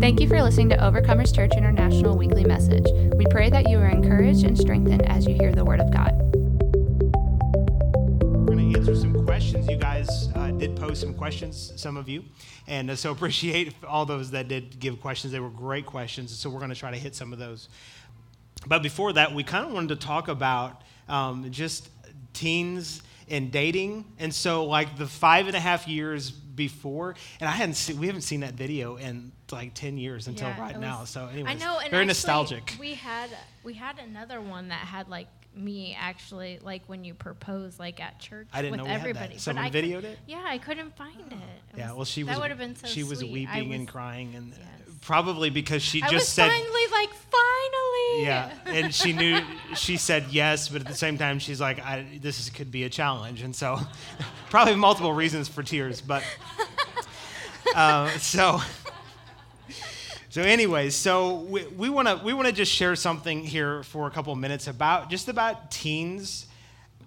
Thank you for listening to Overcomers Church International Weekly Message. We pray that you are encouraged and strengthened as you hear the Word of God. We're going to answer some questions. You guys uh, did post some questions, some of you, and uh, so appreciate all those that did give questions. They were great questions, so we're going to try to hit some of those. But before that, we kind of wanted to talk about um, just teens and dating, and so like the five and a half years before, and I hadn't seen, we haven't seen that video in like 10 years until Yeah, right it now. was- So anyways, I know, and very actually, nostalgic. We had we had another one that had like me actually like when you propose like at church I didn't with know we had that. everybody. Someone I videoed it? Yeah, I couldn't find it. It yeah, was- well, she was that would have been so she was sweet. I weeping and crying, and Yes. Probably because she I just was said finally like finally. Yeah, and she knew she said yes, but at the same time she's like, I, "This is, could be a challenge," and so probably multiple reasons for tears. But uh, so so, anyways, so we want to we want to just share something here for a couple of minutes about just about teens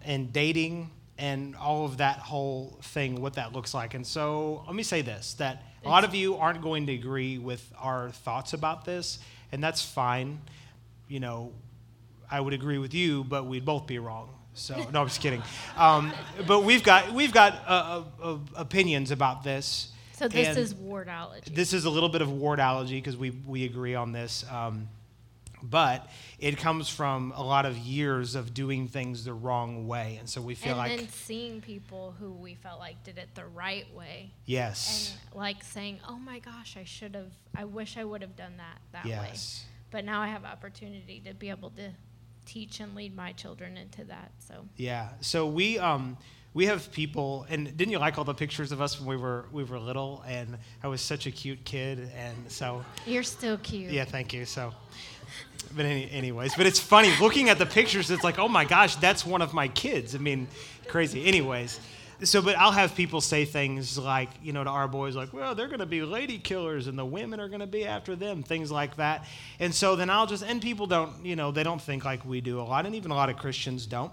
and dating and all of that whole thing, what that looks like. And so, let me say this: that a lot of you aren't going to agree with our thoughts about this, and that's fine. You know, I would agree with you, but we'd both be wrong. So no, I'm just kidding. Um, but we've got we've got uh, uh, uh, opinions about this. So this and is wardology. This is a little bit of wardology because we we agree on this. Um, but it comes from a lot of years of doing things the wrong way, and so we feel and like then seeing people who we felt like did it the right way, yes, and like saying, "Oh my gosh, I should have. I wish I would have done that that way." yes, But now I have opportunity to be able to teach and lead my children into that. So yeah. So we um we have people, and didn't you like all the pictures of us when we were we were little? And I was such a cute kid, and so you're still cute. Yeah, thank you. So, but any, anyways, but it's funny looking at the pictures. It's like, oh my gosh, that's one of my kids. I mean, crazy. Anyways, so but I'll have people say things like, you know, to our boys, like, well, they're going to be lady killers, and the women are going to be after them, things like that. And so then I'll just, and people don't, you know, they don't think like we do a lot, and even a lot of Christians don't.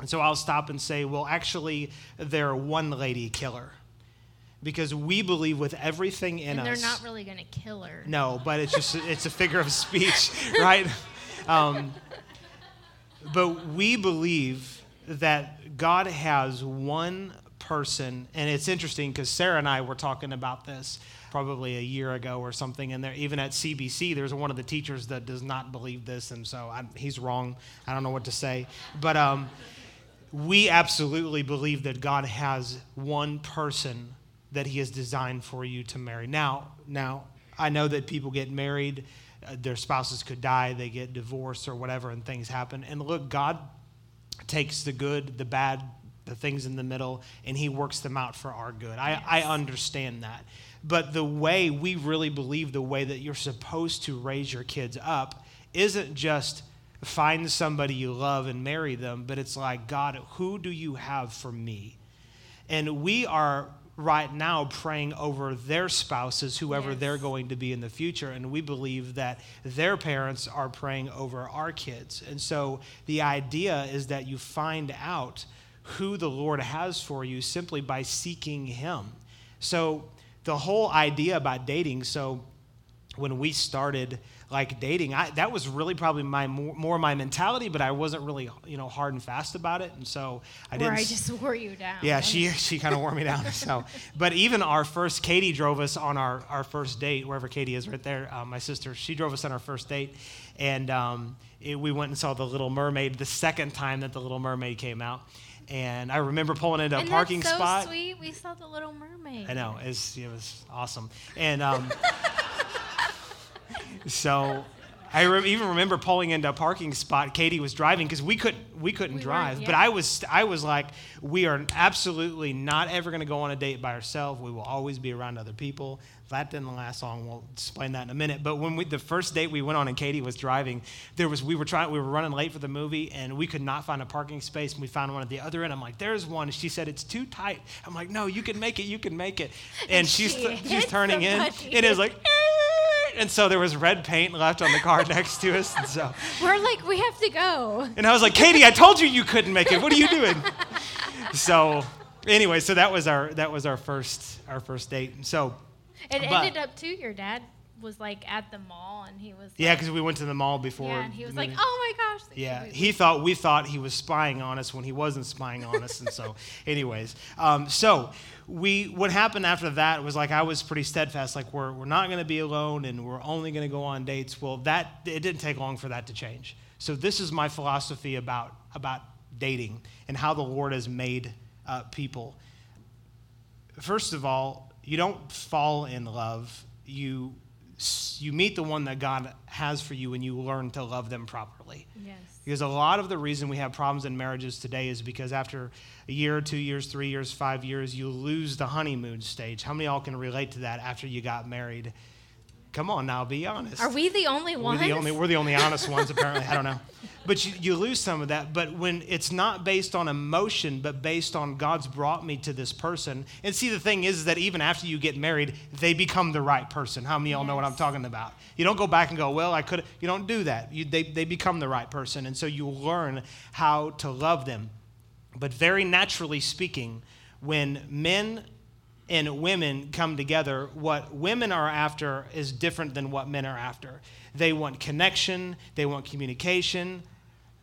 And so I'll stop and say, well, actually, they're one lady killer. Because we believe with everything in and they're us. not really going to kill her. No, but it's just it's a figure of speech, right? Um, but we believe that God has one person, and it's interesting because Sarah and I were talking about this probably a year ago or something, and there even at CBC, there's one of the teachers that does not believe this, and so i he's wrong. I don't know what to say, but um, we absolutely believe that God has one person that He has designed for you to marry. Now, now I know that people get married, uh, their spouses could die, they get divorced or whatever, and things happen. And look, God takes the good, the bad, the things in the middle, and He works them out for our good. I, I understand that. But the way we really believe the way that you're supposed to raise your kids up isn't just find somebody you love and marry them, but it's like, God, who do you have for me? And we are right now praying over their spouses, whoever Yes. they're going to be in the future. And we believe that their parents are praying over our kids. And so the idea is that you find out who the Lord has for you simply by seeking Him. So the whole idea about dating, so when we started like dating I, that was really probably my more, more my mentality but i wasn't really you know hard and fast about it and so i didn't I just wore you down. yeah, she she kind of wore me down. So, but even our first, Katie drove us on our, our first date, wherever Katie is, right there. Uh, my sister, she drove us on our first date, and um, it, we went and saw the Little Mermaid the second time that the Little Mermaid came out, and I remember pulling into a and parking that's so spot. sweet. We saw the Little Mermaid. I know it was, it was awesome, and um, so I re- even remember pulling into a parking spot. Katie was driving because we couldn't we couldn't We drive, but. I was I was like, we are absolutely not ever going to go on a date by ourselves. We will always be around other people. That didn't last long. We'll explain that in a minute. But when we the first date we went on and Katie was driving, there was we were trying we were running late for the movie and we could not find a parking space. And we found one at the other end. I'm like, there's one. She said it's too tight. I'm like, no, you can make it. You can make it. And, she's she she's turning in. It is like. And so there was red paint left on the car next to us. And so, We're like, we have to go. and I was like, Katie, I told you you couldn't make it. What are you doing? So, anyway, so that was our that was our first our first date. So, It But- ended up too. Your dad was like at the mall and he was Yeah, like, because we went to the mall before. yeah, and he was like, oh my gosh. Yeah, he thought we thought he was spying on us when he wasn't spying on us, and so, anyways, um, so we what happened after that was like I was pretty steadfast, like we're we're not going to be alone, and we're only going to go on dates. Well, that it didn't take long for that to change. So this is my philosophy about about dating and how the Lord has made uh, people. First of all, you don't fall in love. You you meet the one that God has for you, and you learn to love them properly. yes. Because a lot of the reason we have problems in marriages today is because after a year, two years, three years, five years, you lose the honeymoon stage. How many of y'all can relate to that after you got married? Come on now, be honest. Are we the only ones? We're the only, we're the only honest ones, apparently. I don't know. But you, you lose some of that. But when it's not based on emotion, but based on God's brought me to this person. And see, the thing is that even after you get married, they become the right person. How many of y'all know what I'm talking about? You don't go back and go, well, I could. You don't do that. You, they, they become the right person. And so you learn how to love them. But very naturally speaking, when men and women come together, what women are after is different than what men are after. They want connection, they want communication.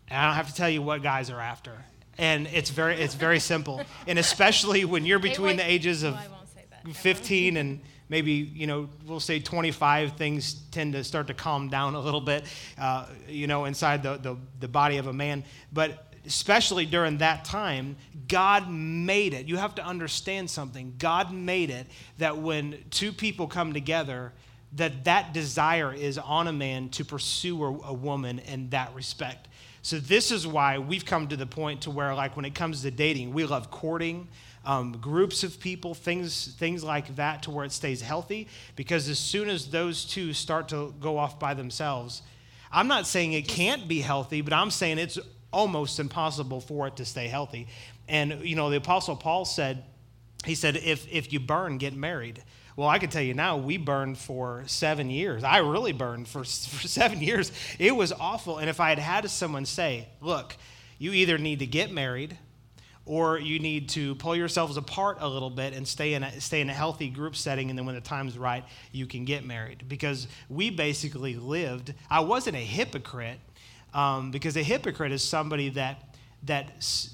And I don't have to tell you what guys are after. And it's very, it's very simple. And especially when you're between the ages of well, I won't say that. Never mind. 15 and maybe you know we'll say 25 things tend to start to calm down a little bit uh, you know inside the, the, the body of a man but especially during that time god made it. You have to understand something. God made it that when two people come together that that desire is on a man to pursue a, a woman in that respect. So this is why we've come to the point to where like when it comes to dating we love courting um, groups of people, things, things like that, to where it stays healthy. Because as soon as those two start to go off by themselves, I'm not saying it can't be healthy, but I'm saying it's almost impossible for it to stay healthy. And, you know, the Apostle Paul said, he said, if, if you burn, get married. Well, I can tell you now, we burned for seven years. I really burned for, for seven years. It was awful. And if I had had someone say, look, you either need to get married or you need to pull yourselves apart a little bit and stay in a, stay in a healthy group setting and then when the time's right you can get married because we basically lived i wasn't a hypocrite um, because a hypocrite is somebody that that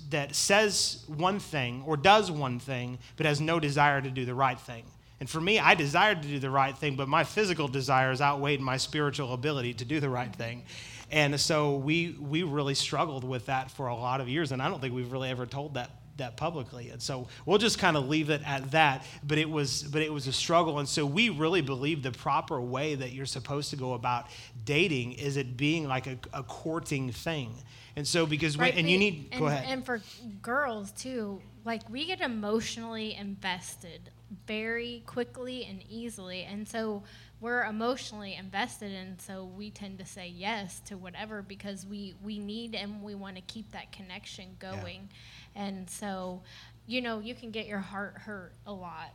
that says one thing or does one thing but has no desire to do the right thing. And for me i desired to do the right thing but my physical desires outweighed my spiritual ability to do the right thing. And so we we really struggled with that for a lot of years, and I don't think we've really ever told that that publicly. And so we'll just kind of leave it at that. But it was but it was a struggle, and so we really believe the proper way that you're supposed to go about dating is it being like a, a courting thing. And so because we, Right, and you need and, go ahead. And for girls too, like we get emotionally invested very quickly and easily, and so we're emotionally invested, and so we tend to say yes to whatever because we we need and we want to keep that connection going, and so you know you can get your heart hurt a lot.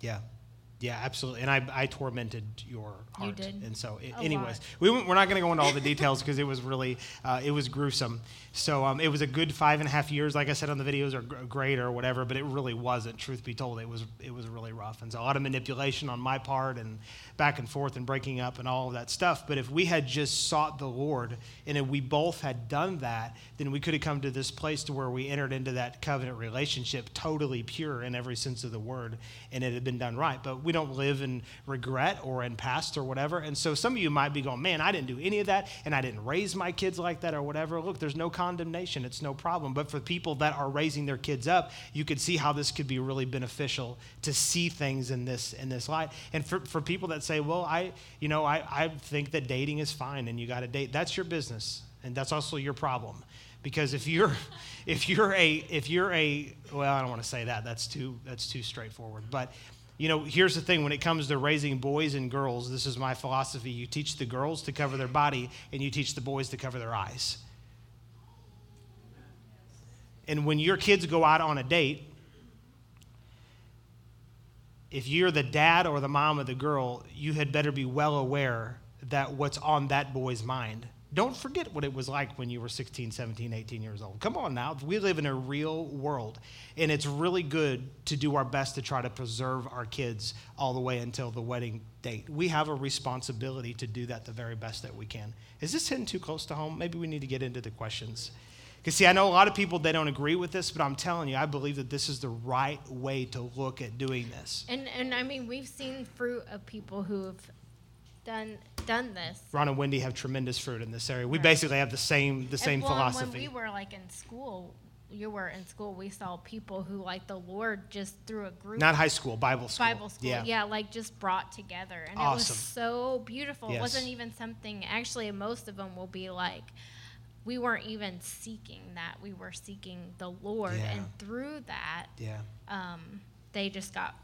Yeah. Yeah, absolutely. And I, I tormented your You heart. did. And so, i A anyways, lot. we, we're not going to go into all the details because it was really, uh, it was gruesome. So um, it was a good five and a half years, like I said on the videos, or gr- great or whatever, but it really wasn't, truth be told. It was, it was really rough. And so a lot of manipulation on my part and back and forth and breaking up and all of that stuff. But if we had just sought the Lord and if we both had done that, then we could have come to this place to where we entered into that covenant relationship totally pure in every sense of the word and it had been done right. But we don't live in regret or in past or whatever. And so some of you might be going, man, I didn't do any of that and I didn't raise my kids like that or whatever. Look, there's no condemnation, it's no problem. But for people that are raising their kids up, you could see how this could be really beneficial to see things in this in this light. And for, for people that say, well, I, you know, I, I think that dating is fine and you got to date, that's your business. And that's also your problem because if you're if you're a if you're a well i don't want to say that that's too that's too straightforward but you know here's the thing when it comes to raising boys and girls this is my philosophy. You teach the girls to cover their body and you teach the boys to cover their eyes. And when your kids go out on a date if you're the dad or the mom of the girl you had better be well aware that what's on that boy's mind Don't forget what it was like when you were 16, 17, 18 years old. Come on now. We live in a real world, and it's really good to do our best to try to preserve our kids all the way until the wedding date. We have a responsibility to do that the very best that we can. Is this hitting too close to home? Maybe we need to get into the questions. Because, see, I know a lot of people, they don't agree with this, but I'm telling you, I believe that this is the right way to look at doing this. And, and I mean, we've seen fruit of people who have done done this. Ron and Wendy have tremendous fruit in this area. We right. basically have the same the same and, well, philosophy. When we were like in school, you were in school, we saw people who like the Lord just through a group. Not high school, Bible school. Bible school, yeah, yeah like just brought together, and awesome. it was so beautiful. Yes. It wasn't even something. Actually, most of them will be like. We weren't even seeking that. We were seeking the Lord, yeah. and through that, yeah, um, they just got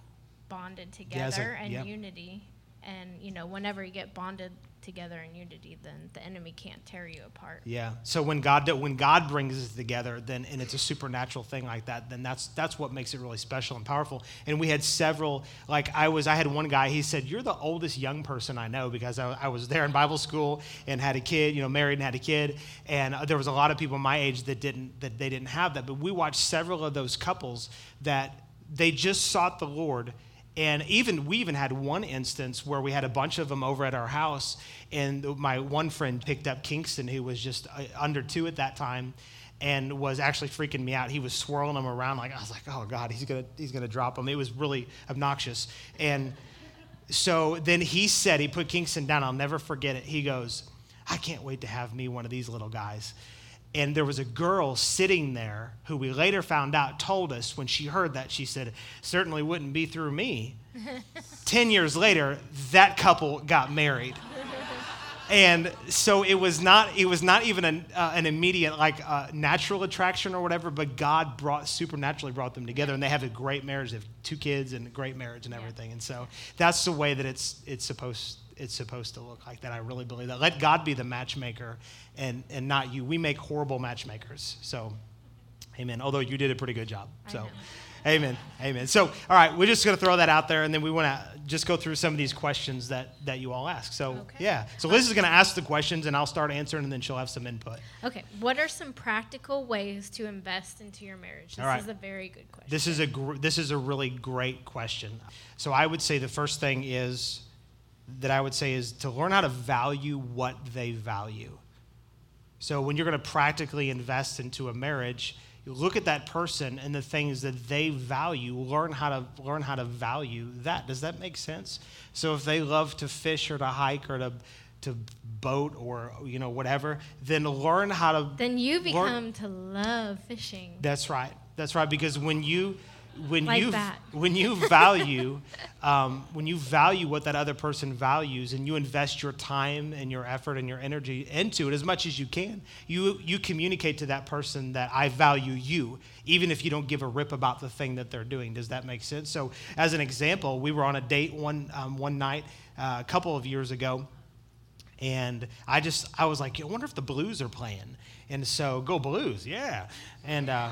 bonded together yeah, like, and yep. unity and you know whenever you get bonded together in unity then the enemy can't tear you apart. Yeah. So when god when god brings us together then and it's a supernatural thing like that then that's that's what makes it really special and powerful. And we had several like i was i had one guy he said you're the oldest young person i know because i, I was there in bible school and had a kid you know married and had a kid. And uh, there was a lot of people my age that didn't that they didn't have that. But we watched several of those couples that they just sought the lord and even we even had one instance where we had a bunch of them over at our house, and my one friend picked up Kingston, who was just uh, under two at that time, and was actually freaking me out. He was swirling them around like I was like, oh god, he's gonna he's gonna drop them. It was really obnoxious. And so then he said he put Kingston down. I'll never forget it. He goes, I can't wait to have me one of these little guys. And there was a girl sitting there who we later found out told us when she heard that, she said, Certainly wouldn't be through me. Ten years later, that couple got married. and so it was not it was not even an, uh, an immediate like uh, natural attraction or whatever but god brought supernaturally brought them together and they have a great marriage they have two kids and a great marriage and everything and so that's the way that it's it's supposed it's supposed to look like that. I really believe that. Let God be the matchmaker and, and not you. We make horrible matchmakers. So, amen. Although you did a pretty good job. So, amen. Amen. So, all right, we're just going to throw that out there and then we want to just go through some of these questions that, that you all ask. So, okay. yeah. So, Liz is going to ask the questions and I'll start answering and then she'll have some input. Okay. What are some practical ways to invest into your marriage? This is a very good question. This is a, gr- this is a really great question. So, I would say the first thing is, that I would say is to learn how to value what they value. So when you're going to practically invest into a marriage, you look at that person and the things that they value, learn how to learn how to value that. Does that make sense? So if they love to fish or to hike or to to boat or you know whatever, then learn how to Then you become learn. to love fishing. That's right. That's right because when you when like you that. when you value um, when you value what that other person values and you invest your time and your effort and your energy into it as much as you can you you communicate to that person that I value you even if you don't give a rip about the thing that they're doing. Does that make sense? So as an example we were on a date one um, one night uh, a couple of years ago and I just I was like I wonder if the Blues are playing. And so go Blues yeah. And uh,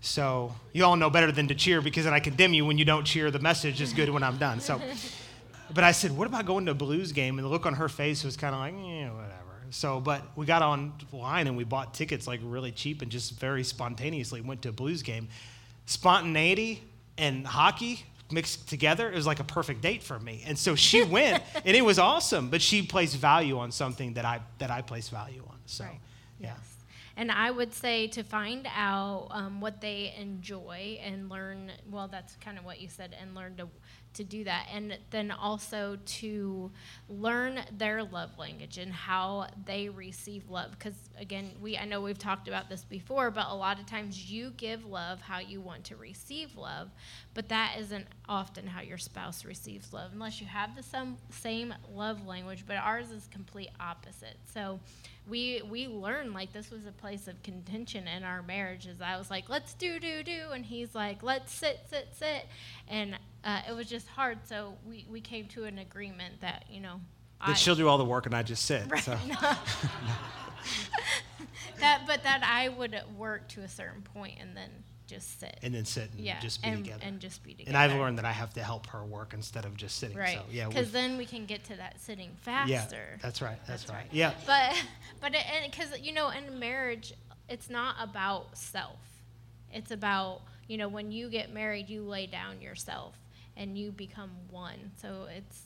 so you all know better than to cheer because then I condemn you when you don't cheer. The message is good when I'm done. So, but I said, what about going to a Blues game? And the look on her face was kind of like, yeah, whatever. So, but we got online and we bought tickets like really cheap and just very spontaneously went to a Blues game. Spontaneity and hockey mixed together, it was like a perfect date for me. And so she went, and it was awesome. But she placed value on something that I that I place value on. So, right. yeah. And I would say to find out um, what they enjoy and learn, well, that's kind of what you said, and learn to, to do that. And then also to learn their love language and how they receive love. Because again, we I know we've talked about this before, but a lot of times you give love how you want to receive love, but that isn't often how your spouse receives love unless you have the some, same love language, but ours is complete opposite. So we we learned like this was a place of contention in our marriages. I was like, let's do do do, and he's like, let's sit sit sit, and uh, it was just hard. So we we came to an agreement that you know. That I, she'll do all the work and I just sit. Right, so. no. that, but that I would work to a certain point and then just sit. and then sit and yeah, just be and, together. and just be together. and I've learned that I have to help her work instead of just sitting. right. So yeah, because then we can get to that sitting faster. yeah, that's right. That's, That's right. right. Yeah. but but because you know in marriage it's not about self it's about you know when you get married you lay down yourself and you become one so it's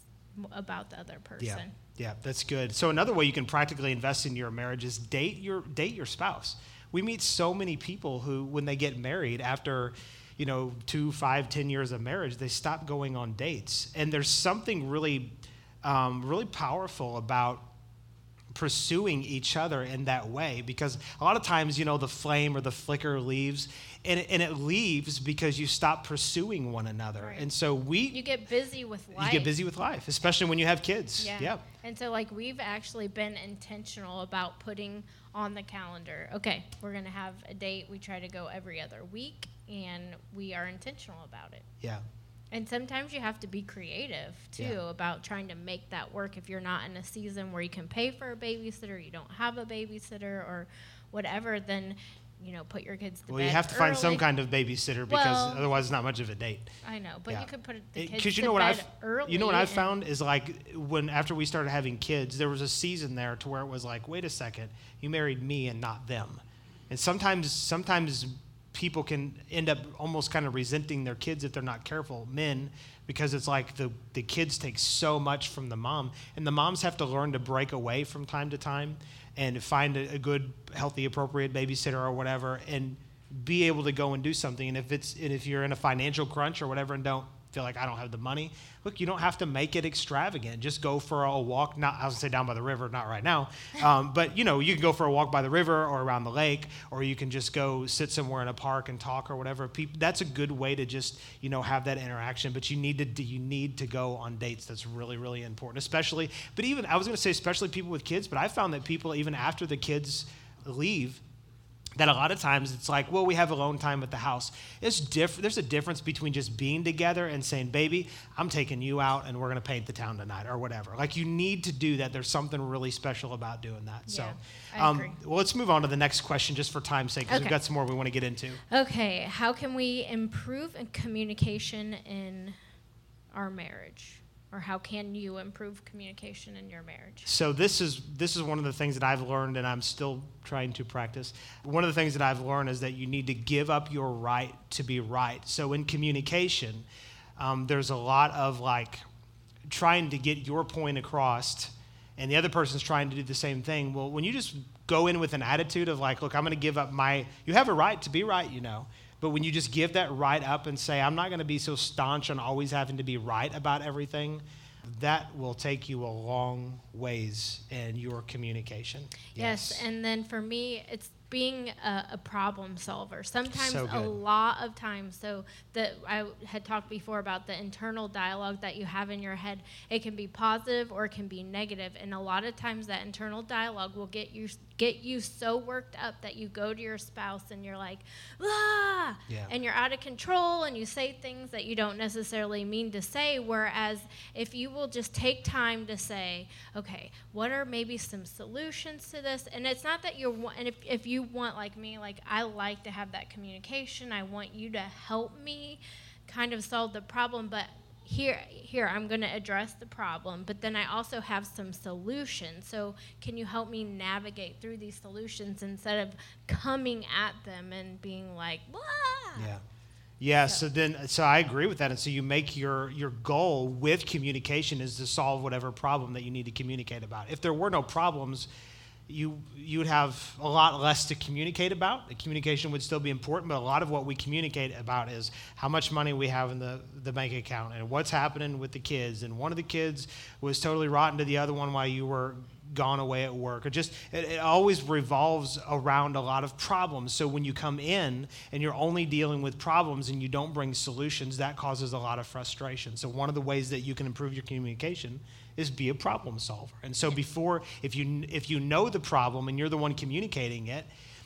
about the other person Yeah, yeah, that's good. So another way you can practically invest in your marriage is date your date your spouse. We meet so many people who, when they get married, after you know two, five, ten years of marriage, they stop going on dates, and there's something really, um, really powerful about pursuing each other in that way because a lot of times you know the flame or the flicker leaves and it, and it leaves because you stop pursuing one another Right. and so we you get busy with life. you get busy with life especially when you have kids yeah. Yep. and so like we've actually been intentional about putting on the calendar okay we're gonna have a date we try to go every other week and we are intentional about it yeah And sometimes you have to be creative too Yeah. about trying to make that work. If you're not in a season where you can pay for a babysitter, you don't have a babysitter or whatever, then you know put your kids to Well, bed. you have to find some kind of babysitter because Well- otherwise it's not much of a date. I know, but Yeah. you could put the kids Because you know what I've early. you know what I've found is like when after we started having kids, there was a season there to where it was like, wait a second, you married me and not them, and sometimes sometimes people can end up almost kind of resenting their kids if they're not careful, men, because it's like the the kids take so much from the mom, and the moms have to learn to break away from time to time and find a, a good, healthy, appropriate babysitter or whatever, and be able to go and do something. And if it's and if you're in a financial crunch or whatever, and don't feel like I don't have the money, look, you don't have to make it extravagant. Just go for a walk. Not I was gonna say down by the river, not right now, um, but you know you can go for a walk by the river or around the lake, or you can just go sit somewhere in a park and talk or whatever. People, that's a good way to just you know have that interaction. But you need to you need to go on dates. That's really really important, especially. But even I was gonna say especially people with kids. But I found that people even after the kids leave that a lot of times it's like, well, we have alone time at the house. It's diff- There's a difference between just being together and saying, baby, I'm taking you out and we're going to paint the town tonight or whatever. Like, you need to do that. There's something really special about doing that. so, Yeah, I um, agree. well, let's move on to the next question just for time's sake because we've got some more we want to get into. Okay, how can we improve communication in our marriage? Or how can you improve communication in your marriage? So this is this is one of the things that I've learned, and I'm still trying to practice. One of the things that I've learned is that you need to give up your right to be right. So in communication, um, there's a lot of like trying to get your point across, and the other person's trying to do the same thing. Well, when you just go in with an attitude of like, look, I'm going to give up my, you have a right to be right, you know. But when you just give that right up and say, I'm not going to be so staunch on always having to be right about everything, that will take you a long ways in your communication. Yes. and then for me, it's being a, a problem solver. Sometimes, So a lot of times, so that I had talked before about the internal dialogue that you have in your head. It can be positive or it can be negative, and a lot of times that internal dialogue will get you get you so worked up that you go to your spouse and you're like, ah, Yeah. and you're out of control and you say things that you don't necessarily mean to say. Whereas if you will just take time to say, okay, what are maybe some solutions to this? And it's not that you're, and if, if you want, like me, like I like to have that communication, I want you to help me kind of solve the problem, but here here i'm going to address the problem but then i also have some solutions so can you help me navigate through these solutions instead of coming at them and being like Wah! Yeah. Yeah, so then so I agree with that and so you make your your goal with communication is to solve whatever problem that you need to communicate about. If there were no problems, you you would have a lot less to communicate about. The communication would still be important, but a lot of what we communicate about is how much money we have in the, the bank account and what's happening with the kids. And one of the kids was totally rotten to the other one while you were gone away at work or just it, it always revolves around a lot of problems so when you come in and you're only dealing with problems and you don't bring solutions that causes a lot of frustration so one of the ways that you can improve your communication is be a problem solver and so before if you if you know the problem and you're the one communicating it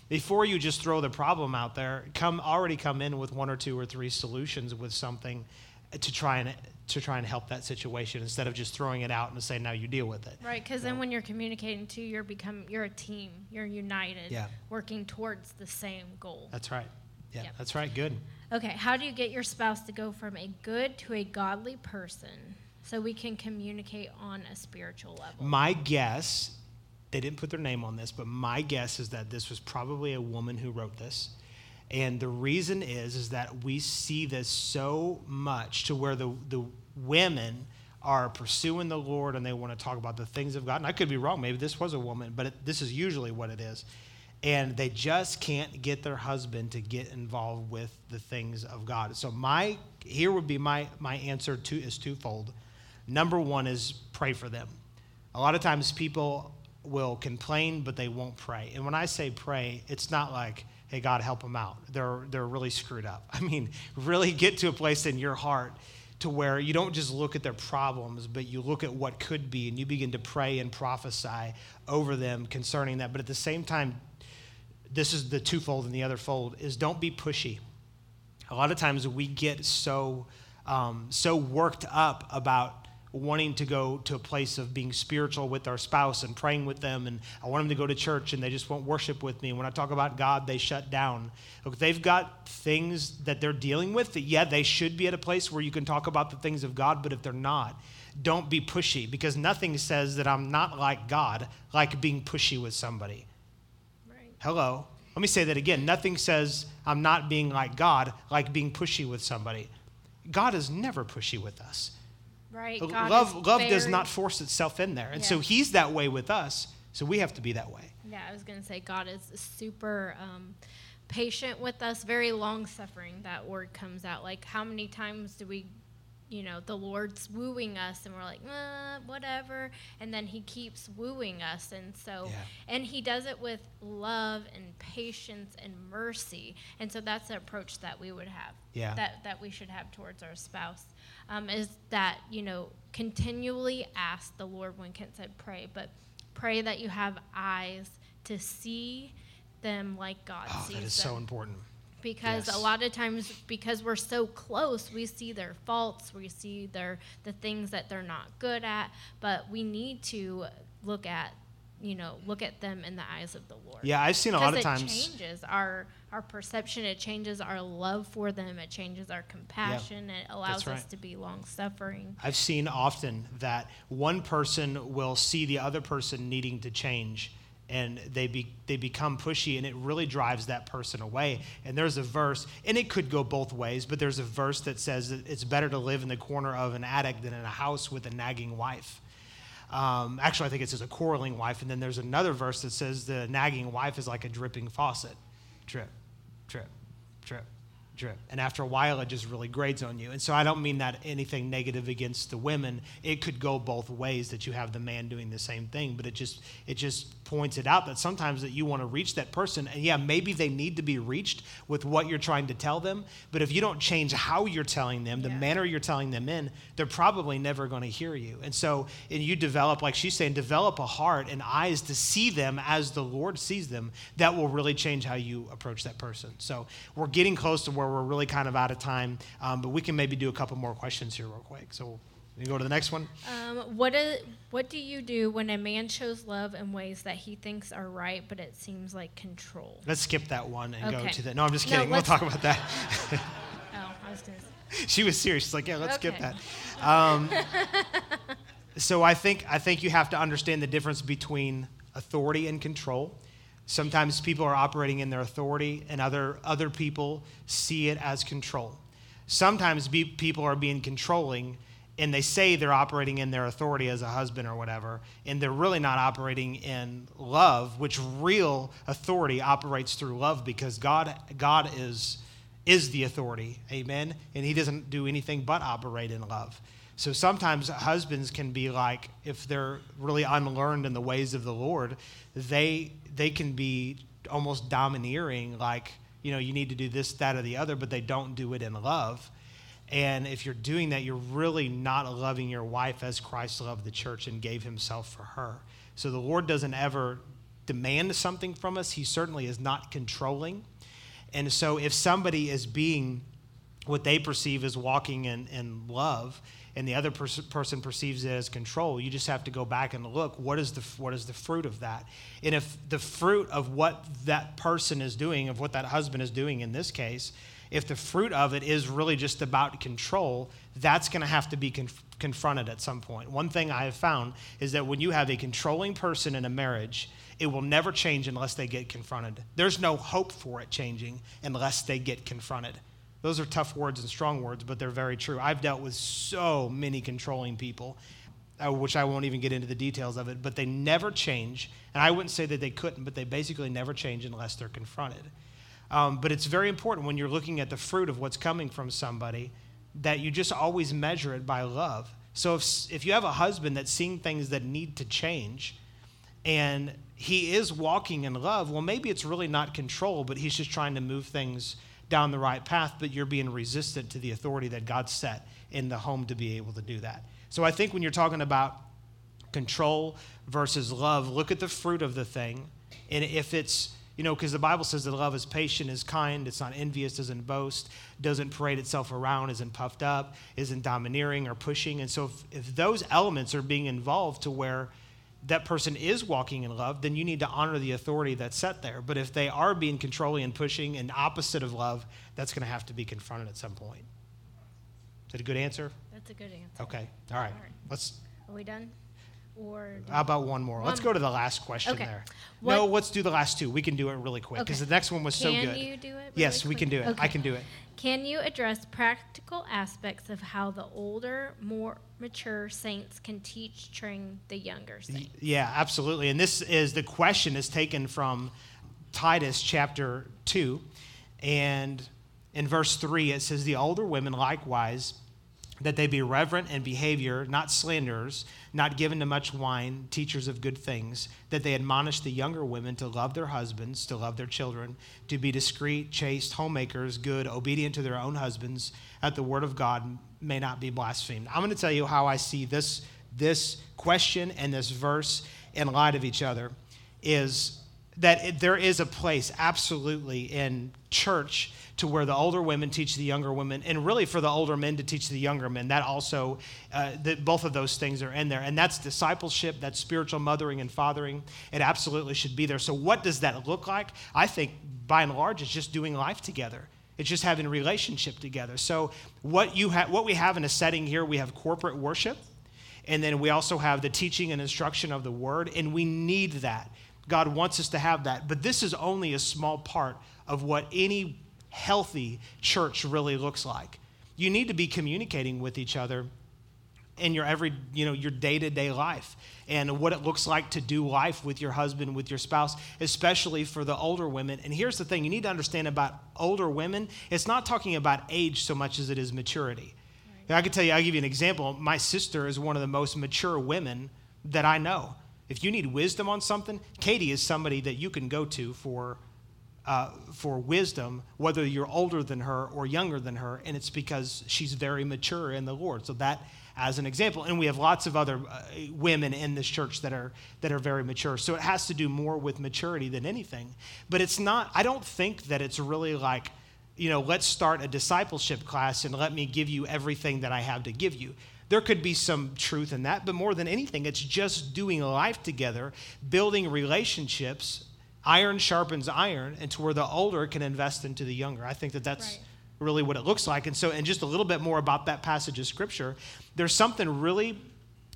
before you just throw the problem out there come already come in with one or two or three solutions with something to try and to try and help that situation instead of just throwing it out and say now you deal with it right because then when you're communicating too you're become you're a team you're united Yeah. working towards the same goal That's right. Yeah, Yep. that's right. Good. Okay, how do you get your spouse to go from a good to a godly person so we can communicate on a spiritual level? My guess, they didn't put their name on this, but my guess is that this was probably a woman who wrote this. And the reason is is that we see this so much to where the the women are pursuing the Lord and they want to talk about the things of God. And I could be wrong. Maybe this was a woman, but it, this is usually what it is. And they just can't get their husband to get involved with the things of God. So my here would be my my answer to is twofold. Number one is pray for them. A lot of times people will complain, but they won't pray. And when I say pray, it's not like, hey, God, help them out. They're, they're really screwed up. I mean, really get to a place in your heart to where you don't just look at their problems, but you look at what could be and you begin to pray and prophesy over them concerning that. But at the same time, this is the twofold and the other fold is don't be pushy. A lot of times we get so um, so worked up about wanting to go to a place of being spiritual with our spouse and praying with them and i want them to go to church and they just won't worship with me and when i talk about god they shut down Look, they've got things that they're dealing with that yeah they should be at a place where you can talk about the things of god but if they're not don't be pushy because nothing says that i'm not like god like being pushy with somebody Right. Hello. Let me say that again. Nothing says I'm not being like God, like being pushy with somebody. God is never pushy with us. Right. God love love does not force itself in there. And so he's that way with us. So we have to be that way. Yeah, I was going to say God is super um, patient with us, very long suffering. That word comes out. Like, how many times do we, you know, the Lord's wooing us and we're like, uh, whatever. And then he keeps wooing us. And so, Yeah. and he does it with love and patience and mercy. And so that's the approach that we would have. Yeah. That, that we should have towards our spouse. Um, is that, you know, continually ask the Lord when Kent said pray, but pray that you have eyes to see them like God Oh, sees that is them. so important. because yes. a lot of times because we're so close, we see their faults, we see their the things that they're not good at, but we need to look at you know look at them in the eyes of the Lord. Yeah, I've seen a lot of times. it changes our our perception. It changes our love for them. It changes our compassion. It allows us to be long suffering. I've seen often that one person will see the other person needing to change and they be, they become pushy and it really drives that person away. And there's a verse, and it could go both ways, but there's a verse that says that it's better to live in the corner of an attic than in a house with a nagging wife. Um, actually, I think it says a quarreling wife, and then there's another verse that says the nagging wife is like a dripping faucet. Drip, drip, drip, drip. And after a while, it just really grades on you. And so I don't mean that anything negative against the women. It could go both ways that you have the man doing the same thing, but it just it just points it out that sometimes that you want to reach that person, and yeah, maybe they need to be reached with what you're trying to tell them. But if you don't change how you're telling them, the Yeah. manner you're telling them in, they're probably never going to hear you. And so, and you develop, like she's saying, develop a heart and eyes to see them as the Lord sees them. That will really change how you approach that person. So we're getting close to where we're really kind of out of time, um, but we can maybe do a couple more questions here real quick. So we go to the next one. Um, what is, what do you do when a man shows love in ways that he thinks are right, but it seems like control? Let's skip that one and go to the. No, I'm just No, kidding. we'll talk about that. Oh, I was gonna. Say. she was serious. She's like, yeah, let's skip that. Um, so I think I think you have to understand the difference between authority and control. Sometimes people are operating in their authority, and other other people see it as control. Sometimes be, people are being controlling, and they say they're operating in their authority as a husband or whatever, and they're really not operating in love, which real authority operates through love because God God is is the authority. Amen. And he doesn't do anything but operate in love. So sometimes husbands can be like, if they're really unlearned in the ways of the Lord, they they can be almost domineering, like, you know, you need to do this, that, or the other, but they don't do it in love. And if you're doing that, you're really not loving your wife as Christ loved the church and gave himself for her. So the Lord doesn't ever demand something from us. He certainly is not controlling. And so if somebody is being what they perceive as walking in, in love, and the other pers- person perceives it as control, you just have to go back and look what is the what is the fruit of that. And if the fruit of what that person is doing, of what that husband is doing in this case, if the fruit of it is really just about control, that's going to have to be conf- confronted at some point. One thing I have found is that when you have a controlling person in a marriage, it will never change unless they get confronted. There's no hope for it changing unless they get confronted. Those are tough words and strong words, but they're very true. I've dealt with so many controlling people, uh, which I won't even get into the details of it, but they never change. And I wouldn't say that they couldn't, but they basically never change unless they're confronted. Um, but it's very important when you're looking at the fruit of what's coming from somebody that you just always measure it by love. So if, if you have a husband that's seeing things that need to change and he is walking in love, well, maybe it's really not control, but he's just trying to move things down the right path, but you're being resistant to the authority that God set in the home to be able to do that. So I think when you're talking about control versus love, look at the fruit of the thing. And if it's you know, because the Bible says that love is patient, is kind, it's not envious, doesn't boast, doesn't parade itself around, isn't puffed up, isn't domineering or pushing. And so if, if those elements are being involved to where that person is walking in love, then you need to honor the authority that's set there. But if they are being controlling and pushing and opposite of love, that's going to have to be confronted at some point. Is that a good answer? That's a good answer. Okay. All right. All right. Let's Are we done? Or do- How about one more? One let's go to the last question Okay. there. What- No, let's do the last two. We can do it really quick because Okay. the next one was so good. can you do it? yes, really we can do it. I can do it. Can you address practical aspects of how the older, more mature saints can teach, train the younger saints? Yeah, absolutely. And this is the question is taken from Titus chapter 2. And in verse 3, it says, The older women likewise, that they be reverent in behavior, not slanderers, not given to much wine, teachers of good things, that they admonish the younger women to love their husbands, to love their children, to be discreet, chaste, homemakers, good, obedient to their own husbands, that the word of God may not be blasphemed. I'm going to tell you how I see this, this question and this verse in light of each other is that it, there is a place absolutely in church to where the older women teach the younger women and really for the older men to teach the younger men. That also uh, that both of those things are in there and that's discipleship that's spiritual mothering and fathering. It absolutely should be there. So what does that look like? I think by and large it's just doing life together. It's just having a relationship together. So what you have what we have in a setting here we have corporate worship and then we also have the teaching and instruction of the word, and we need that. God wants us to have that. But this is only a small part of what any healthy church really looks like. You need to be communicating with each other in your every, you know, your day-to-day life and what it looks like to do life with your husband, with your spouse, especially for the older women. And here's the thing, you need to understand about older women, it's not talking about age so much as it is maturity. I can tell you, I'll give you an example. My sister is one of the most mature women that I know. If you need wisdom on something, Katie is somebody that you can go to for, uh, for wisdom, whether you're older than her or younger than her, and it's because she's very mature in the Lord. So that as an example, and we have lots of other uh, women in this church that are that are very mature. So it has to do more with maturity than anything. But it's not. I don't think that it's really like you know, let's start a discipleship class and let me give you everything that I have to give you. There could be some truth in that, but more than anything, it's just doing life together, building relationships. Iron sharpens iron, and to where the older can invest into the younger. I think that that's Right. really what it looks like. And so, and just a little bit more about that passage of scripture, there's something really,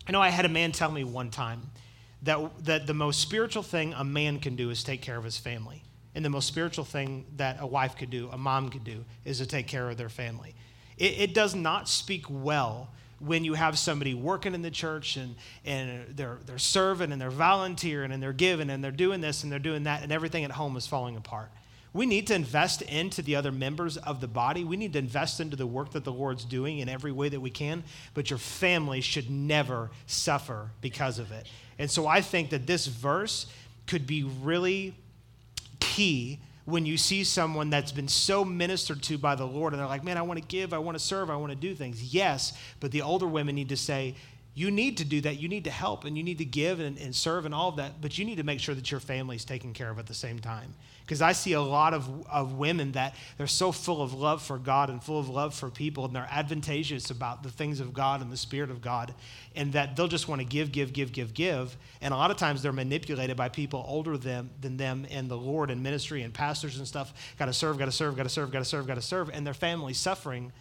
I know I had a man tell me one time that, that the most spiritual thing a man can do is take care of his family. And the most spiritual thing that a wife could do, a mom could do, is to take care of their family. It, it does not speak well when you have somebody working in the church and, and they're, they're serving and they're volunteering and they're giving and they're doing this and they're doing that and everything at home is falling apart. We need to invest into the other members of the body. We need to invest into the work that the Lord's doing in every way that we can, but your family should never suffer because of it. And so I think that this verse could be really key when you see someone that's been so ministered to by the Lord and they're like, man, I want to give, I want to serve, I want to do things. Yes, but the older women need to say, you need to do that. You need to help and you need to give and, and serve and all of that, but you need to make sure that your family is taken care of at the same time. Because I see a lot of, of women that they're so full of love for God and full of love for people, and they're advantageous about the things of God and the Spirit of God, and that they'll just want to give, give, give, give, give. And a lot of times they're manipulated by people older than, than them in the Lord and ministry and pastors and stuff. Got to serve, got to serve, got to serve, got to serve, got to serve, and their family's suffering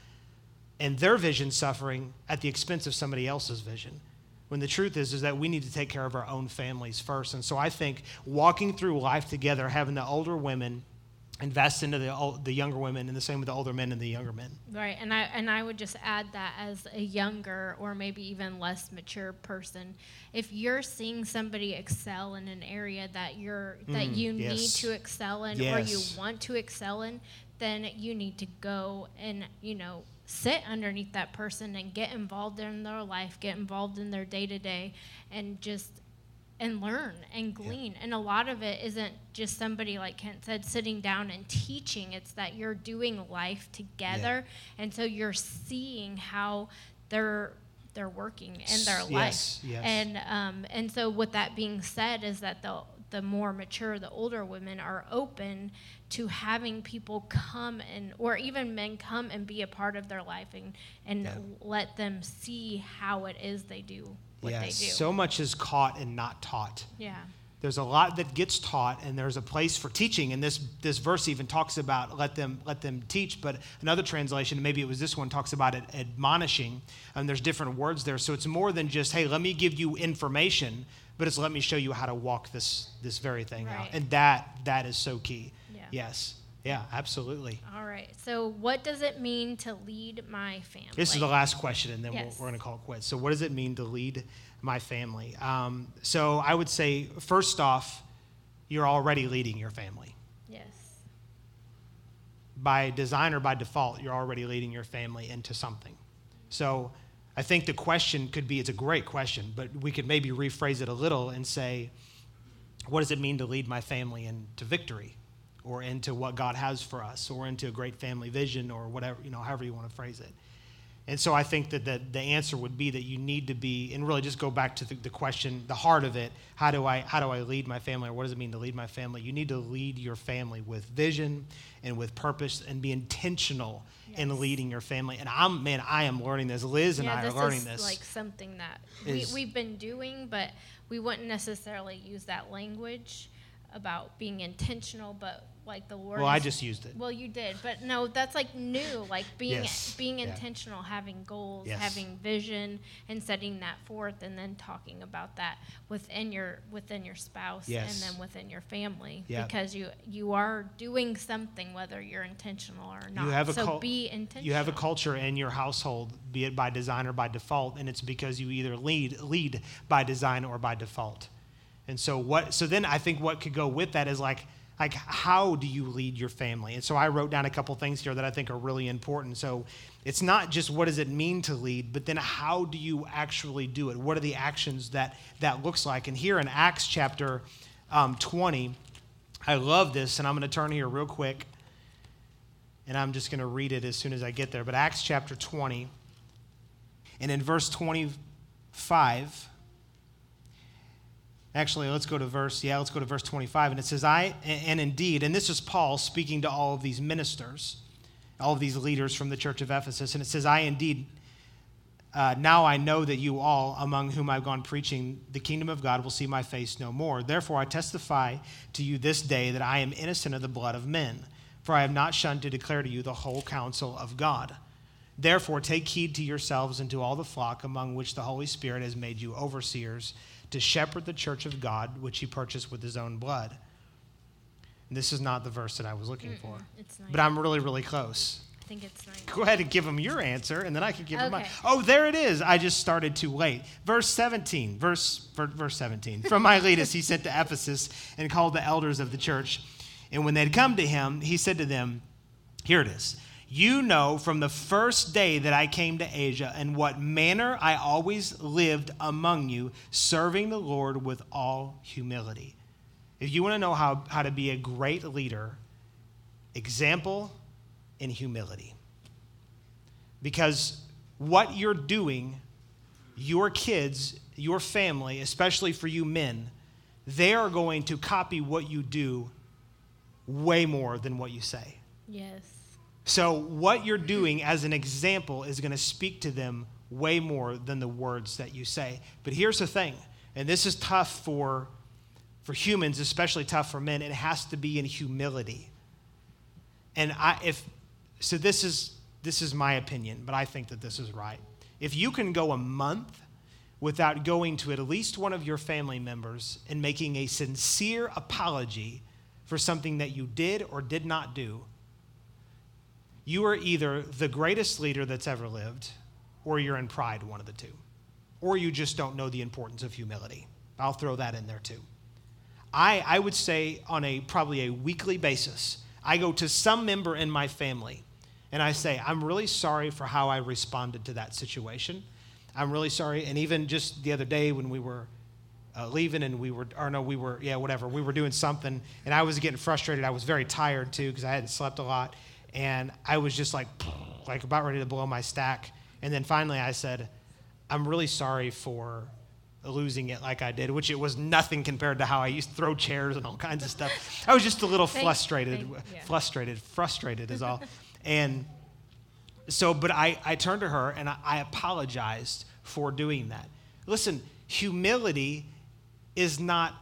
and their vision suffering at the expense of somebody else's vision when the truth is is that we need to take care of our own families first and so i think walking through life together having the older women invest into the, the younger women and the same with the older men and the younger men right and i and i would just add that as a younger or maybe even less mature person if you're seeing somebody excel in an area that you're that mm, you yes. need to excel in yes. or you want to excel in then you need to go and you know sit underneath that person and get involved in their life, get involved in their day to day, and just and learn and glean. Yeah. And a lot of it isn't just somebody like Kent said sitting down and teaching. It's that you're doing life together, yeah. and so you're seeing how they're they're working in their life. Yes, yes. And um, and so with that being said, is that the the more mature, the older women are open to having people come and or even men come and be a part of their life and and yeah. let them see how it is they do what yeah, they do. So much is caught and not taught. Yeah. There's a lot that gets taught and there's a place for teaching and this this verse even talks about let them let them teach but another translation maybe it was this one talks about it admonishing and there's different words there so it's more than just hey let me give you information but it's let me show you how to walk this this very thing right. out and that that is so key Yes. Yeah, absolutely. All right. So, what does it mean to lead my family? This is the last question, and then yes. we're, we're going to call it quits. So, what does it mean to lead my family? Um, so, I would say, first off, you're already leading your family. Yes. By design or by default, you're already leading your family into something. So, I think the question could be it's a great question, but we could maybe rephrase it a little and say, what does it mean to lead my family into victory? or into what God has for us or into a great family vision or whatever, you know, however you want to phrase it. And so I think that the, the answer would be that you need to be, and really just go back to the, the, question, the heart of it. How do I how do I lead my family, or what does it mean to lead my family? You need to lead your family with vision and with purpose, and be intentional yes. in leading your family. And I'm man, I am learning this. Liz and yeah, I are learning this. Like something that we, we've been doing, but we wouldn't necessarily use that language about being intentional, but like the word. Well, I just used it. Well, you did, but no, that's like new. Like being yes. being intentional, yeah. having goals, yes. having vision, and setting that forth, and then talking about that within your within your spouse, yes. and then within your family, yeah. because you you are doing something, whether you're intentional or not. You have a so cul- be intentional. You have a culture in your household, be it by design or by default, and it's because you either lead lead by design or by default. And so what so then I think what could go with that is like like how do you lead your family? And so I wrote down a couple things here that I think are really important. So it's not just what does it mean to lead, but then how do you actually do it? What are the actions that that looks like? And here in Acts chapter um, 20, I love this, and I'm going to turn here real quick, and I'm just going to read it as soon as I get there. But Acts chapter 20, and in verse 25 Actually, let's go to verse, yeah, let's go to verse 25. And it says, I, and indeed, and this is Paul speaking to all of these ministers, all of these leaders from the church of Ephesus. And it says, I indeed, uh, now I know that you all, among whom I've gone preaching the kingdom of God, will see my face no more. Therefore, I testify to you this day that I am innocent of the blood of men, for I have not shunned to declare to you the whole counsel of God. Therefore, take heed to yourselves and to all the flock among which the Holy Spirit has made you overseers to shepherd the church of God, which he purchased with his own blood. And this is not the verse that I was looking Mm-mm, for. But I'm really, really close. I think it's nice. Go ahead and give him your answer, and then I can give okay. him mine. Oh, there it is. I just started too late. Verse 17. Verse, verse 17. From Miletus he sent to Ephesus and called the elders of the church. And when they'd come to him, he said to them, Here it is. You know from the first day that I came to Asia and what manner I always lived among you, serving the Lord with all humility. If you want to know how, how to be a great leader, example in humility. Because what you're doing, your kids, your family, especially for you men, they are going to copy what you do way more than what you say. Yes. So, what you're doing as an example is going to speak to them way more than the words that you say. But here's the thing, and this is tough for, for humans, especially tough for men, it has to be in humility. And I, if, so this is, this is my opinion, but I think that this is right. If you can go a month without going to at least one of your family members and making a sincere apology for something that you did or did not do, you are either the greatest leader that's ever lived or you're in pride, one of the two. Or you just don't know the importance of humility. I'll throw that in there too. I, I would say on a probably a weekly basis, I go to some member in my family and I say, I'm really sorry for how I responded to that situation. I'm really sorry. And even just the other day when we were uh, leaving and we were, or no, we were, yeah, whatever, we were doing something and I was getting frustrated. I was very tired too because I hadn't slept a lot. And I was just like, like about ready to blow my stack. And then finally I said, I'm really sorry for losing it like I did, which it was nothing compared to how I used to throw chairs and all kinds of stuff. I was just a little Thank- frustrated, thank- yeah. frustrated, frustrated is all. and so, but I, I turned to her and I, I apologized for doing that. Listen, humility is not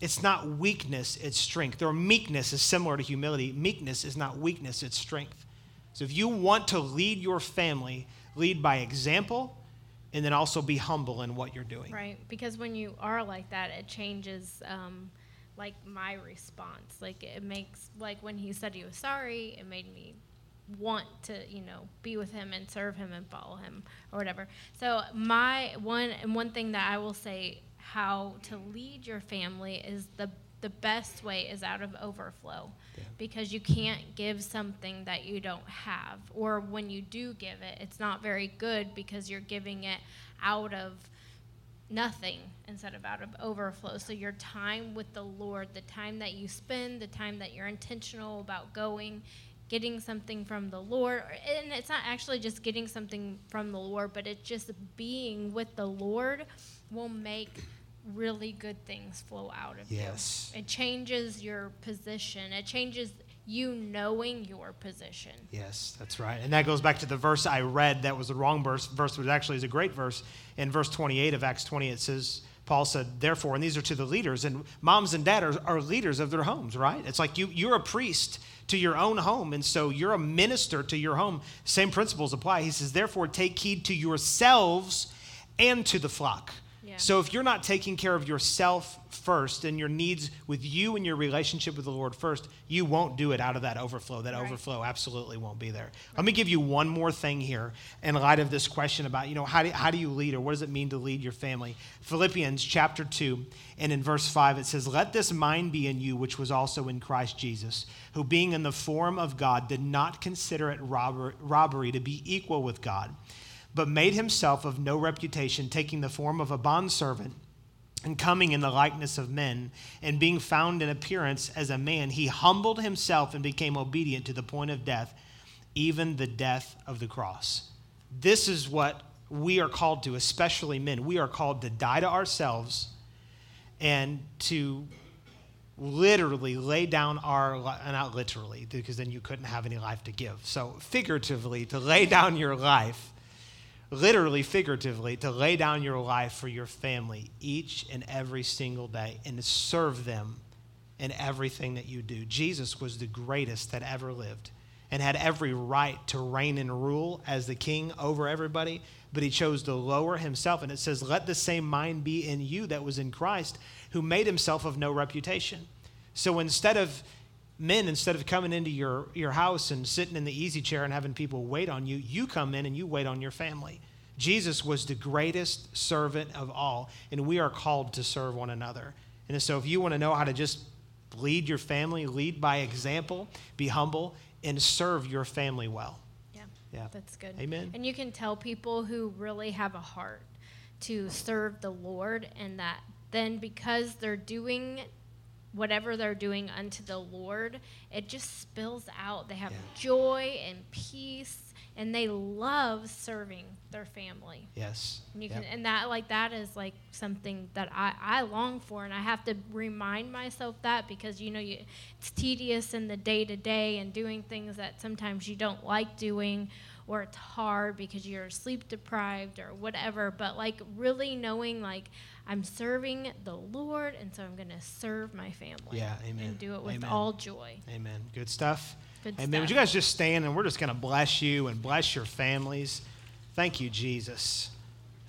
it's not weakness, it's strength. Or meekness is similar to humility. Meekness is not weakness, it's strength. So if you want to lead your family, lead by example and then also be humble in what you're doing. Right, because when you are like that, it changes, um, like my response. Like it makes, like when he said he was sorry, it made me want to, you know, be with him and serve him and follow him or whatever. So my one and one thing that I will say how to lead your family is the the best way is out of overflow. Because you can't give something that you don't have. Or when you do give it it's not very good because you're giving it out of nothing instead of out of overflow. So your time with the Lord, the time that you spend, the time that you're intentional about going, getting something from the Lord, and it's not actually just getting something from the Lord, but it's just being with the Lord will make really good things flow out of Yes. you. It changes your position. It changes you knowing your position. Yes, that's right. And that goes back to the verse I read that was the wrong verse. Verse was actually is a great verse. In verse 28 of Acts 20, it says, Paul said, therefore, and these are to the leaders, and moms and dads are, are leaders of their homes, right? It's like you, you're a priest to your own home, and so you're a minister to your home. Same principles apply. He says, therefore, take heed to yourselves and to the flock. So if you're not taking care of yourself first and your needs with you and your relationship with the Lord first, you won't do it out of that overflow. That Right. overflow absolutely won't be there. Let me give you one more thing here in light of this question about, you know, how do, how do you lead or what does it mean to lead your family? Philippians chapter 2 and in verse 5 it says, "Let this mind be in you which was also in Christ Jesus, who being in the form of God did not consider it robber, robbery to be equal with God." But made himself of no reputation, taking the form of a bondservant and coming in the likeness of men, and being found in appearance as a man, he humbled himself and became obedient to the point of death, even the death of the cross. This is what we are called to, especially men. We are called to die to ourselves and to literally lay down our uh, not literally because then you couldn't have any life to give so figuratively to lay down your life literally, figuratively, to lay down your life for your family each and every single day and to serve them in everything that you do. Jesus was the greatest that ever lived and had every right to reign and rule as the king over everybody, but he chose to lower himself. And it says, Let the same mind be in you that was in Christ, who made himself of no reputation. So instead of men, instead of coming into your, your house and sitting in the easy chair and having people wait on you, you come in and you wait on your family. Jesus was the greatest servant of all, and we are called to serve one another. And so, if you want to know how to just lead your family, lead by example, be humble, and serve your family well. Yeah. Yeah. That's good. Amen. And you can tell people who really have a heart to serve the Lord, and that then because they're doing whatever they're doing unto the Lord, it just spills out. They have Yeah. joy and peace and they love serving their family. Yes. And you Yep. can, and that like that is like something that I, I long for, and I have to remind myself that because you know you, it's tedious in the day to day and doing things that sometimes you don't like doing, or it's hard because you're sleep deprived or whatever. But like really knowing like I'm serving the Lord, and so I'm gonna serve my family. Yeah, amen. And do it with Amen. all joy. Amen. Good stuff. Good Amen. Would you guys just stand and we're just going to bless you and bless your families. Thank you, Jesus.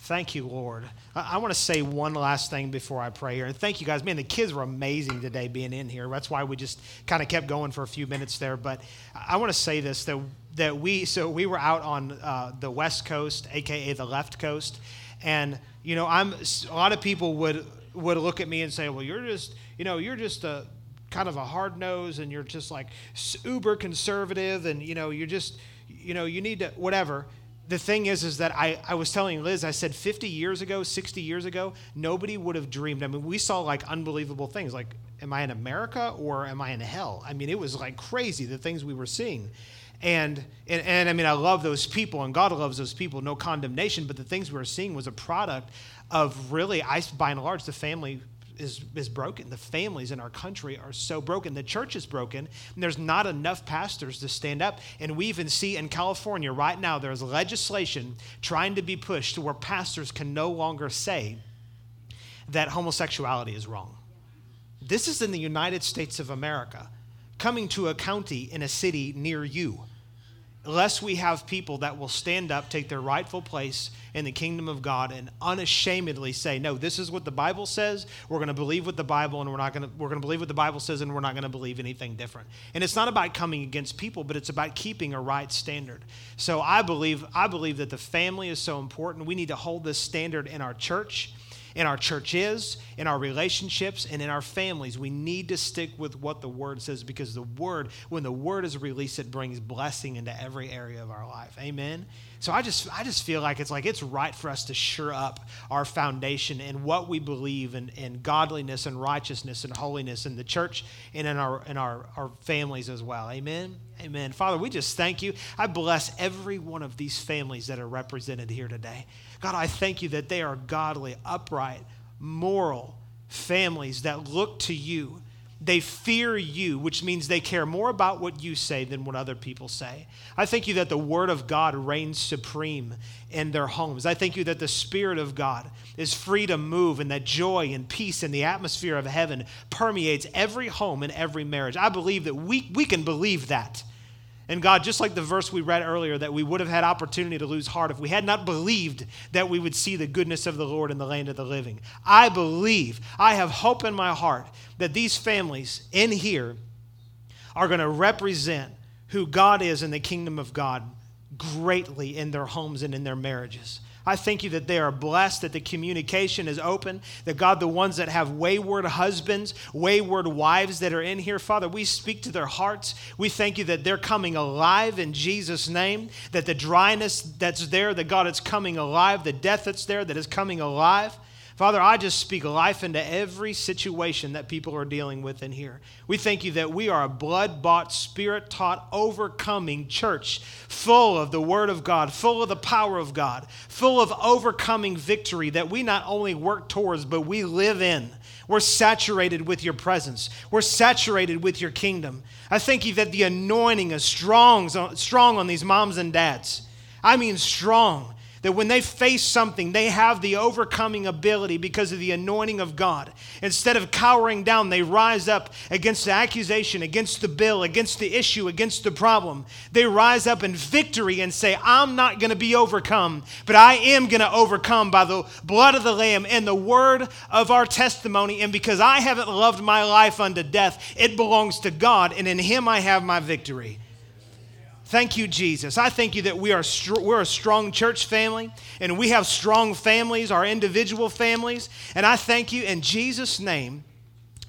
Thank you, Lord. I, I want to say one last thing before I pray here. And thank you guys. Man, the kids were amazing today being in here. That's why we just kind of kept going for a few minutes there. But I want to say this that, that we, so we were out on uh, the West Coast, AKA the left coast. And, you know, I'm, a lot of people would, would look at me and say, well, you're just, you know, you're just a, kind of a hard nose and you're just like uber conservative and you know you're just you know you need to whatever. The thing is is that I, I was telling liz i said 50 years ago 60 years ago nobody would have dreamed i mean we saw like unbelievable things like am i in america or am i in hell? I mean it was like crazy the things we were seeing and, and and i mean i love those people and god loves those people no condemnation but the things we were seeing was a product of really i by and large the family is, is broken. The families in our country are so broken. The church is broken, and there's not enough pastors to stand up. And we even see in California right now, there's legislation trying to be pushed to where pastors can no longer say that homosexuality is wrong. This is in the United States of America, coming to a county in a city near you lest we have people that will stand up, take their rightful place in the kingdom of God, and unashamedly say, "No, this is what the Bible says. We're going to believe what the Bible, and we're not going to we're going to believe what the Bible says, and we're not going to believe anything different." And it's not about coming against people, but it's about keeping a right standard. So I believe I believe that the family is so important. We need to hold this standard in our church in our churches, in our relationships, and in our families. We need to stick with what the Word says because the Word, when the Word is released, it brings blessing into every area of our life. Amen. So I just, I just feel like it's like it's right for us to sure up our foundation and what we believe in, in godliness and righteousness and holiness in the church and in our in our, our families as well. Amen. Amen. Father, we just thank you. I bless every one of these families that are represented here today. God, I thank you that they are godly, upright, moral families that look to you. They fear you, which means they care more about what you say than what other people say. I thank you that the Word of God reigns supreme in their homes. I thank you that the Spirit of God is free to move and that joy and peace in the atmosphere of heaven permeates every home and every marriage. I believe that we, we can believe that. And God, just like the verse we read earlier, that we would have had opportunity to lose heart if we had not believed that we would see the goodness of the Lord in the land of the living. I believe, I have hope in my heart that these families in here are going to represent who God is in the kingdom of God greatly in their homes and in their marriages. I thank you that they are blessed, that the communication is open, that God, the ones that have wayward husbands, wayward wives that are in here, Father, we speak to their hearts. We thank you that they're coming alive in Jesus' name, that the dryness that's there, that God, it's coming alive, the death that's there, that is coming alive. Father, I just speak life into every situation that people are dealing with in here. We thank you that we are a blood bought, spirit taught, overcoming church full of the Word of God, full of the power of God, full of overcoming victory that we not only work towards, but we live in. We're saturated with your presence. We're saturated with your kingdom. I thank you that the anointing is strong, strong on these moms and dads. I mean, strong. That when they face something, they have the overcoming ability because of the anointing of God. Instead of cowering down, they rise up against the accusation, against the bill, against the issue, against the problem. They rise up in victory and say, I'm not going to be overcome, but I am going to overcome by the blood of the Lamb and the word of our testimony. And because I haven't loved my life unto death, it belongs to God, and in Him I have my victory. Thank you, Jesus. I thank you that we are str- we're a strong church family and we have strong families, our individual families. And I thank you in Jesus' name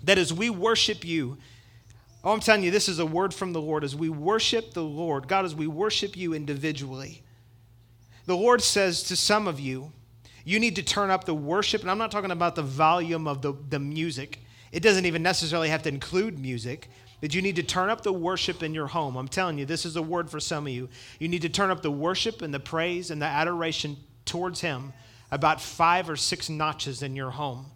that as we worship you, oh, I'm telling you, this is a word from the Lord. As we worship the Lord, God, as we worship you individually, the Lord says to some of you, you need to turn up the worship. And I'm not talking about the volume of the, the music, it doesn't even necessarily have to include music. That you need to turn up the worship in your home. I'm telling you, this is a word for some of you. You need to turn up the worship and the praise and the adoration towards Him about five or six notches in your home.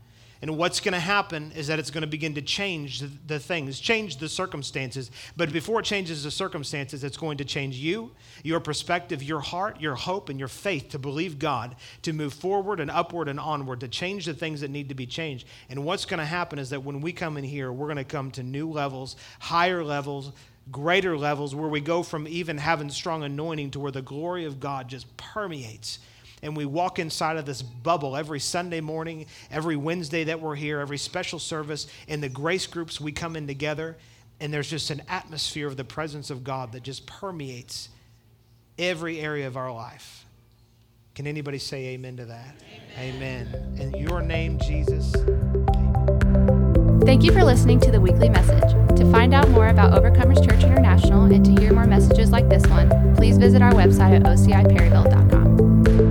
And what's going to happen is that it's going to begin to change the things, change the circumstances. But before it changes the circumstances, it's going to change you, your perspective, your heart, your hope, and your faith to believe God, to move forward and upward and onward, to change the things that need to be changed. And what's going to happen is that when we come in here, we're going to come to new levels, higher levels, greater levels, where we go from even having strong anointing to where the glory of God just permeates and we walk inside of this bubble every Sunday morning, every Wednesday that we're here, every special service, in the grace groups we come in together, and there's just an atmosphere of the presence of God that just permeates every area of our life. Can anybody say amen to that? Amen. In your name, Jesus. Amen. Thank you for listening to the weekly message. To find out more about Overcomers Church International and to hear more messages like this one, please visit our website at ociperryville.com.